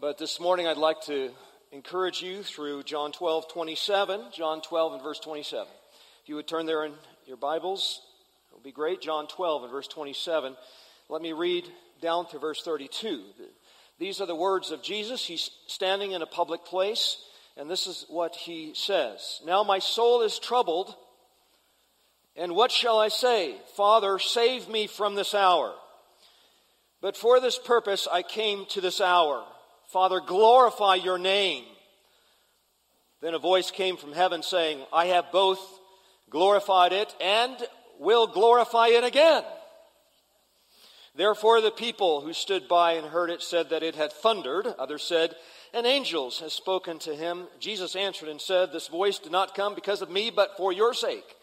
But this morning I'd like to encourage you through John 12, 27. John 12 and verse 27. If you would turn there in your Bibles, it would be great. John 12 and verse 27. Let me read down to verse 32. These are the words of Jesus. He's standing in a public place, and this is what he says Now my soul is troubled, and what shall I say? Father, save me from this hour. But for this purpose I came to this hour. Father, glorify your name. Then a voice came from heaven saying, I have both glorified it and will glorify it again. Therefore, the people who stood by and heard it said that it had thundered. Others said, An angel has spoken to him. Jesus answered and said, This voice did not come because of me, but for your sake.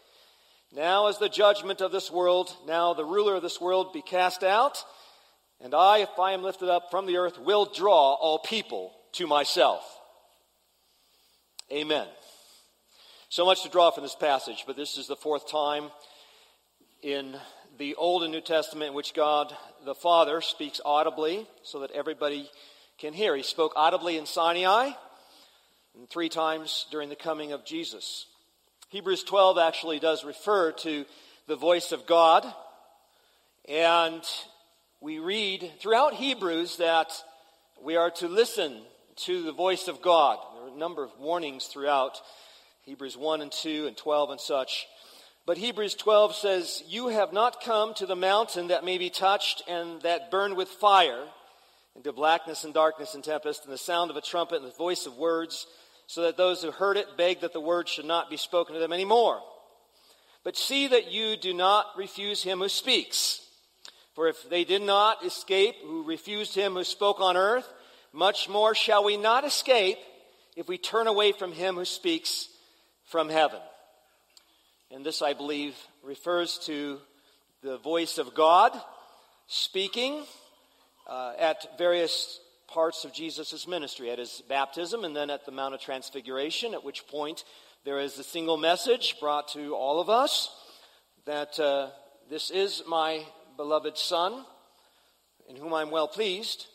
Now is the judgment of this world. Now the ruler of this world be cast out. And I, if I am lifted up from the earth, will draw all people to myself. Amen. So much to draw from this passage, but this is the fourth time in the Old and New Testament in which God the Father speaks audibly so that everybody can hear. He spoke audibly in Sinai and three times during the coming of Jesus. Hebrews 12 actually does refer to the voice of God, and we read throughout Hebrews that we are to listen to the voice of God. There are a number of warnings throughout Hebrews 1 and 2 and 12 and such. But Hebrews 12 says, You have not come to the mountain that may be touched and that burned with fire, into blackness and darkness and tempest, and the sound of a trumpet and the voice of words, so that those who heard it begged that the word should not be spoken to them anymore. But see that you do not refuse him who speaks. For if they did not escape who refused him who spoke on earth, much more shall we not escape if we turn away from him who speaks from heaven. And this, I believe, refers to the voice of God speaking uh, at various parts of Jesus' ministry, at his baptism and then at the Mount of Transfiguration, at which point there is a single message brought to all of us that uh, this is my beloved Son, in whom I'm well pleased.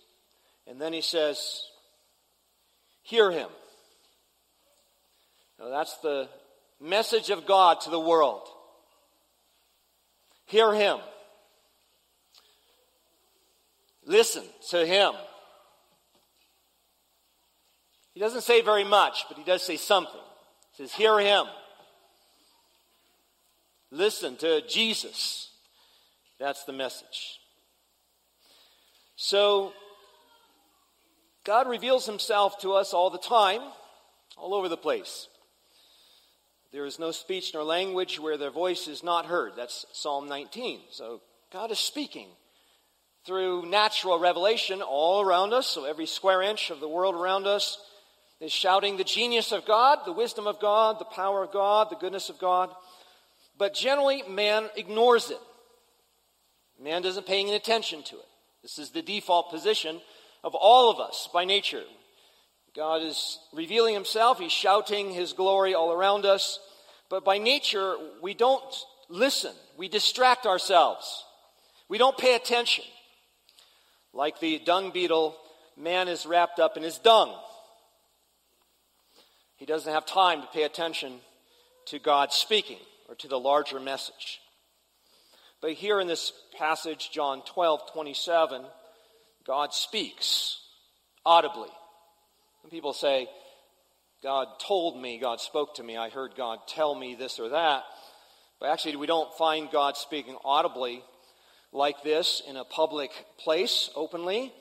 And then he says, Hear him. Now, that's the message of God to the world. Hear him. Listen to him. He doesn't say very much, but he does say something. He says, Hear him. Listen to Jesus. That's the message. So, God reveals himself to us all the time, all over the place. There is no speech nor language where their voice is not heard. That's Psalm 19. So, God is speaking through natural revelation all around us. So, every square inch of the world around us is shouting the genius of God, the wisdom of God, the power of God, the goodness of God. But generally, man ignores it. Man doesn't pay any attention to it. This is the default position of all of us by nature. God is revealing himself, he's shouting his glory all around us, but by nature, we don't listen. We distract ourselves. We don't pay attention. Like the dung beetle, man is wrapped up in his dung. He doesn't have time to pay attention to God speaking or to the larger message. But here in this passage, John 12, 27, God speaks audibly. And people say, God told me, God spoke to me, I heard God tell me this or that. But actually, we don't find God speaking audibly like this in a public place, openly,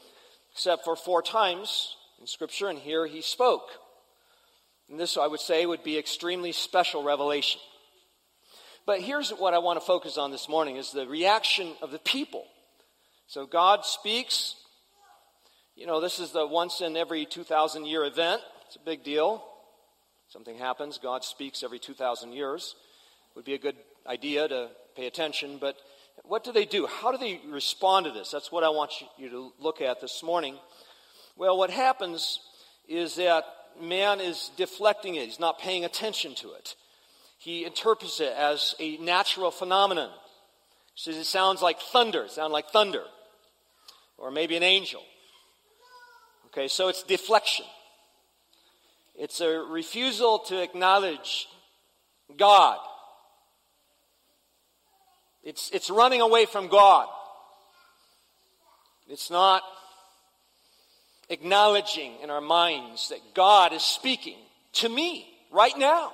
except for four times in Scripture, and here he spoke. And this, I would say, would be extremely special revelation. But here's what I want to focus on this morning is the reaction of the people. So God speaks. You know, this is the once in every 2,000 year event. It's a big deal. Something happens, God speaks every 2,000 years. Would be a good idea to pay attention, but what do they do? How do they respond to this? That's what I want you to look at this morning. Well, what happens is that man is deflecting it, he's not paying attention to it he interprets it as a natural phenomenon. He says it sounds like thunder, sound like thunder, or maybe an angel. Okay, so it's deflection. It's a refusal to acknowledge God. It's, it's running away from God. It's not acknowledging in our minds that God is speaking to me right now.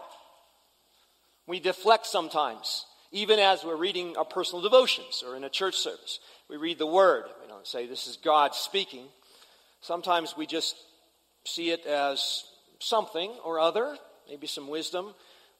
We deflect sometimes, even as we're reading our personal devotions or in a church service. We read the Word. We don't say, This is God speaking. Sometimes we just see it as something or other, maybe some wisdom,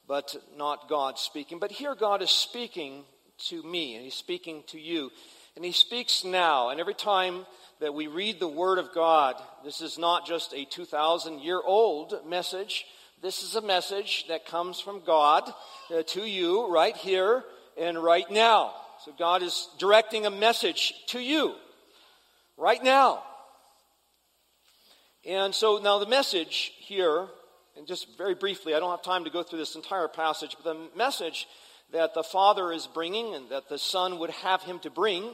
but not God speaking. But here God is speaking to me, and He's speaking to you. And He speaks now. And every time that we read the Word of God, this is not just a 2,000 year old message. This is a message that comes from God uh, to you right here and right now. So God is directing a message to you right now. And so now the message here, and just very briefly, I don't have time to go through this entire passage, but the message that the Father is bringing and that the Son would have him to bring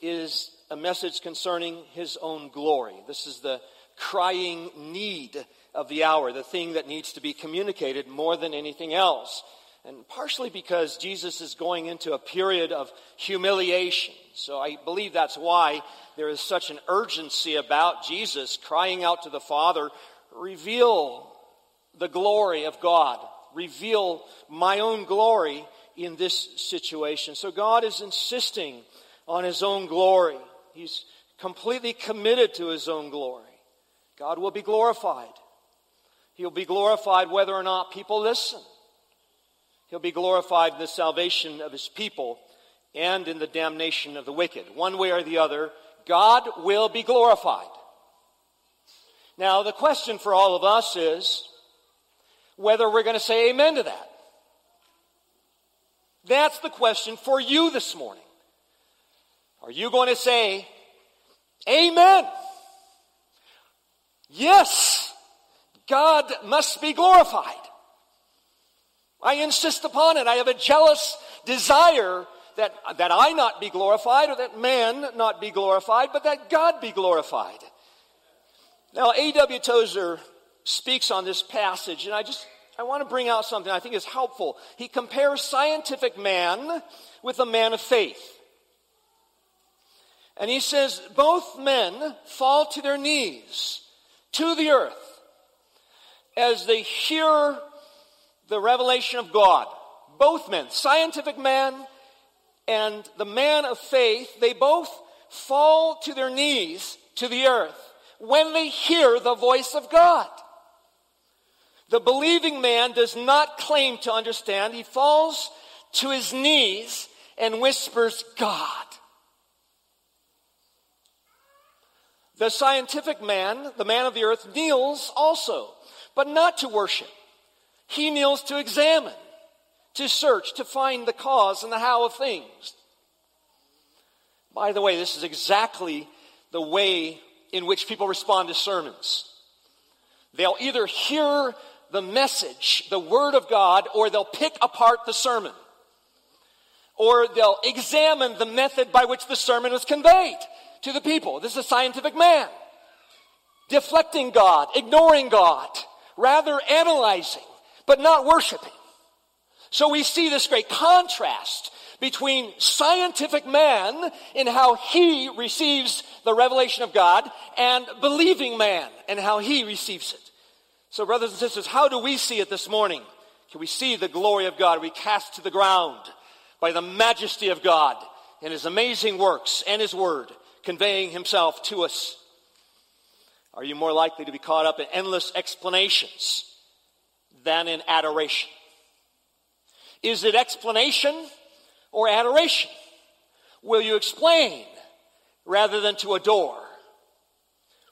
is a message concerning his own glory. This is the crying need of the hour, the thing that needs to be communicated more than anything else. And partially because Jesus is going into a period of humiliation. So I believe that's why there is such an urgency about Jesus crying out to the Father, reveal the glory of God, reveal my own glory in this situation. So God is insisting on his own glory. He's completely committed to his own glory. God will be glorified. He'll be glorified whether or not people listen. He'll be glorified in the salvation of his people and in the damnation of the wicked. One way or the other, God will be glorified. Now, the question for all of us is whether we're going to say amen to that. That's the question for you this morning. Are you going to say amen? Yes, God must be glorified. I insist upon it. I have a jealous desire that, that I not be glorified or that man not be glorified, but that God be glorified. Now, A.W. Tozer speaks on this passage, and I just I want to bring out something I think is helpful. He compares scientific man with a man of faith. And he says both men fall to their knees to the earth as they hear the revelation of God. Both men, scientific man and the man of faith, they both fall to their knees to the earth when they hear the voice of God. The believing man does not claim to understand. He falls to his knees and whispers, God. The scientific man, the man of the earth, kneels also, but not to worship. He kneels to examine, to search, to find the cause and the how of things. By the way, this is exactly the way in which people respond to sermons. They'll either hear the message, the Word of God, or they'll pick apart the sermon. Or they'll examine the method by which the sermon was conveyed to the people. This is a scientific man. Deflecting God, ignoring God, rather analyzing but not worshiping. So we see this great contrast between scientific man in how he receives the revelation of God and believing man and how he receives it. So, brothers and sisters, how do we see it this morning? Can we see the glory of God? We cast to the ground by the majesty of God and his amazing works and his word conveying himself to us? Are you more likely to be caught up in endless explanations than in adoration. Is it explanation or adoration? Will you explain rather than to adore?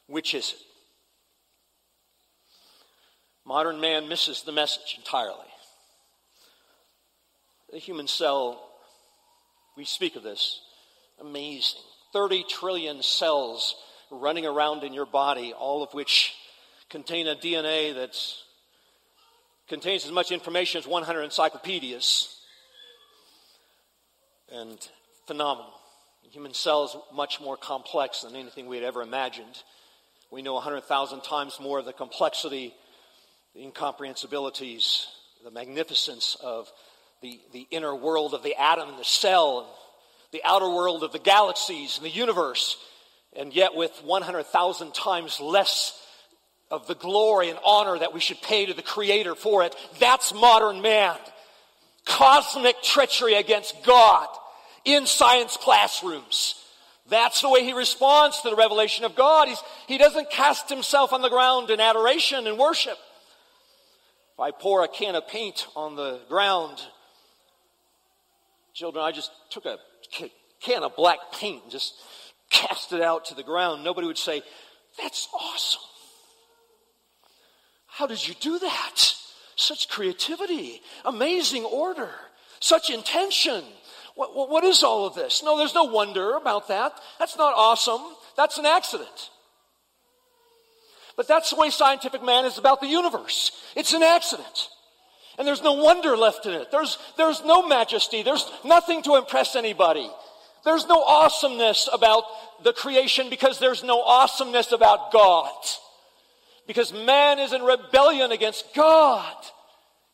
Which is it? Modern man misses the message entirely. The human cell, we speak of this, amazing. 30 trillion cells running around in your body, all of which contain a DNA that contains as much information as 100 encyclopedias. And phenomenal. The human cell is much more complex than anything we had ever imagined. We know 100,000 times more of the complexity, the incomprehensibilities, the magnificence of the, the inner world of the atom and the cell, and the outer world of the galaxies and the universe, and yet with 100,000 times less of the glory and honor that we should pay to the Creator for it. That's modern man. Cosmic treachery against God in science classrooms. That's the way he responds to the revelation of God. He's, he doesn't cast himself on the ground in adoration and worship. If I pour a can of paint on the ground, children, I just took a can of black paint and just cast it out to the ground. Nobody would say, That's awesome. How did you do that? Such creativity, amazing order, such intention. What, what, what is all of this? No, there's no wonder about that. That's not awesome. That's an accident. But that's the way scientific man is about the universe. It's an accident. And there's no wonder left in it. There's, there's no majesty. There's nothing to impress anybody. There's no awesomeness about the creation because there's no awesomeness about God. Because man is in rebellion against God.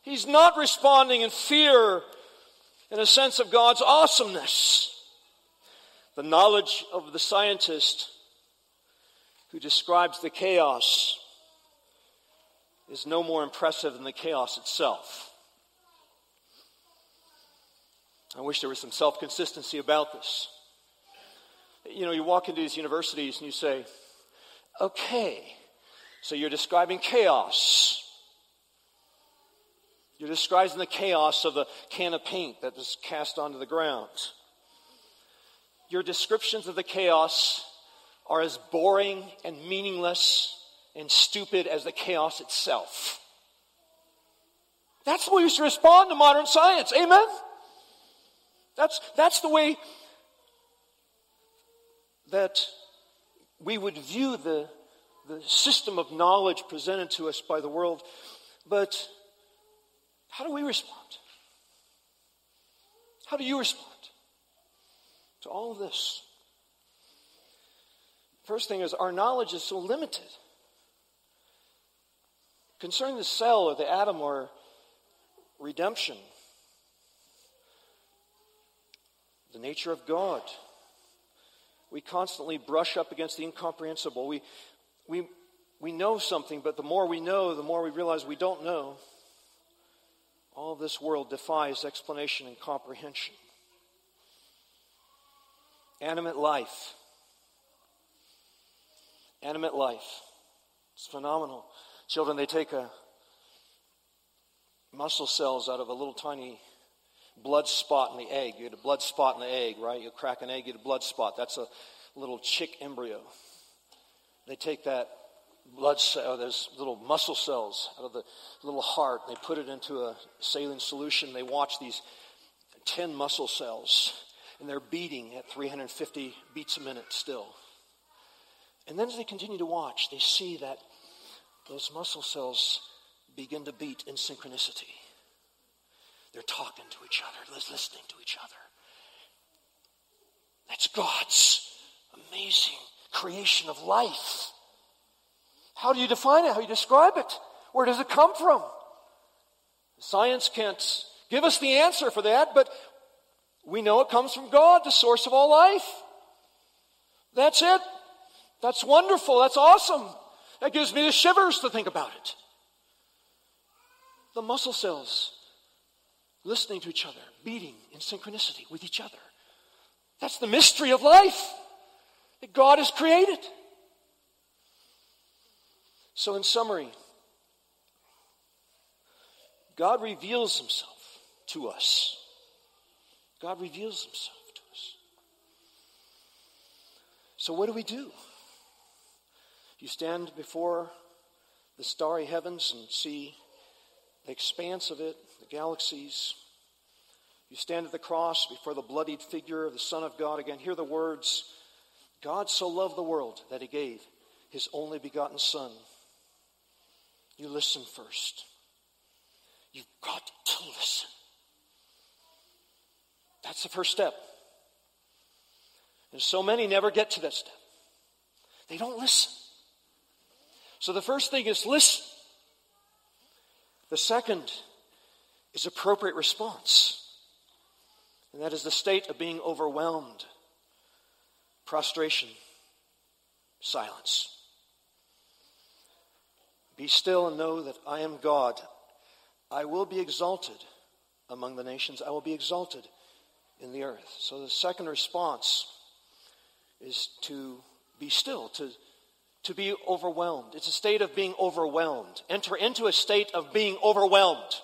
He's not responding in fear in a sense of God's awesomeness. The knowledge of the scientist who describes the chaos is no more impressive than the chaos itself. I wish there was some self consistency about this. You know, you walk into these universities and you say, okay, so you're describing chaos. You're describing the chaos of the can of paint that was cast onto the ground. Your descriptions of the chaos are as boring and meaningless and stupid as the chaos itself. That's the way we should respond to modern science. Amen? That's, that's the way that we would view the, the system of knowledge presented to us by the world. But how do we respond? How do you respond to all of this? First thing is, our knowledge is so limited. Concerning the cell or the atom or redemption, the nature of God, we constantly brush up against the incomprehensible. We, we, we know something, but the more we know, the more we realize we don't know. All this world defies explanation and comprehension. Animate life. Animate life. It's phenomenal. Children, they take a muscle cells out of a little tiny blood spot in the egg. You get a blood spot in the egg, right? You crack an egg, you get a blood spot. That's a little chick embryo. They take that blood cell, oh, there's little muscle cells out of the little heart. And they put it into a saline solution. They watch these 10 muscle cells, and they're beating at 350 beats a minute still. And then as they continue to watch, they see that those muscle cells begin to beat in synchronicity. They're talking to each other, listening to each other. That's God's amazing creation of life. How do you define it? How do you describe it? Where does it come from? Science can't give us the answer for that, but we know it comes from God, the source of all life. That's it. That's wonderful. That's awesome. That gives me the shivers to think about it. The muscle cells listening to each other, beating in synchronicity with each other. That's the mystery of life that God has created. So, in summary, God reveals himself to us. God reveals himself to us. So, what do we do? You stand before the starry heavens and see the expanse of it, the galaxies. You stand at the cross before the bloodied figure of the Son of God again. Hear the words God so loved the world that he gave his only begotten Son you listen first. You've got to listen. That's the first step. And so many never get to that step. They don't listen. So the first thing is listen. The second is appropriate response. And that is the state of being overwhelmed, prostration, silence. Be still and know that I am God. I will be exalted among the nations, I will be exalted in the earth. So the second response is to be still, to, to be overwhelmed. It's a state of being overwhelmed. Enter into a state of being overwhelmed.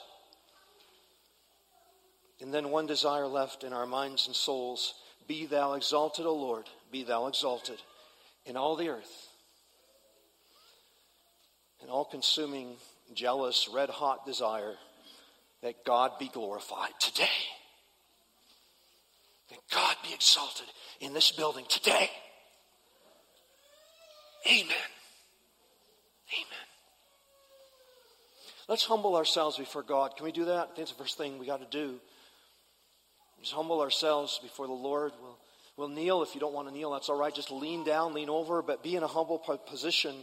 And then one desire left in our minds and souls Be thou exalted, O Lord, be thou exalted in all the earth. An all consuming, jealous, red hot desire that God be glorified today. That God be exalted in this building today. Amen. Amen. Let's humble ourselves before God. Can we do that? I think it's the first thing we got to do. Just humble ourselves before the Lord. We'll, we'll kneel. If you don't want to kneel, that's all right. Just lean down, lean over, but be in a humble position.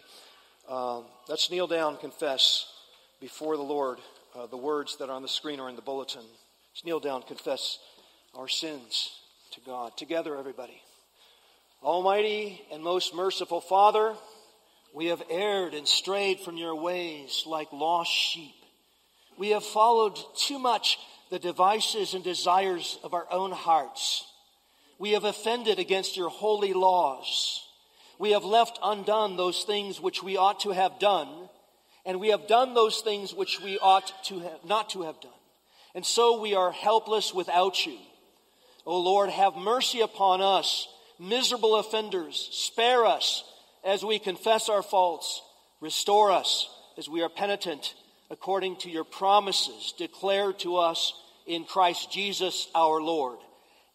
Um, let's kneel down, confess before the Lord uh, the words that are on the screen or in the bulletin. Let's kneel down, confess our sins to God. Together, everybody. Almighty and most merciful Father, we have erred and strayed from your ways like lost sheep. We have followed too much the devices and desires of our own hearts. We have offended against your holy laws. We have left undone those things which we ought to have done, and we have done those things which we ought to have, not to have done. And so we are helpless without you. O Lord, have mercy upon us, miserable offenders. Spare us as we confess our faults. Restore us as we are penitent according to your promises declared to us in Christ Jesus our Lord.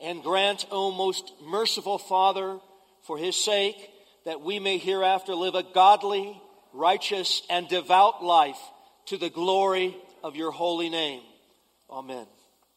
And grant, O most merciful Father, for his sake, that we may hereafter live a godly, righteous, and devout life to the glory of your holy name. Amen.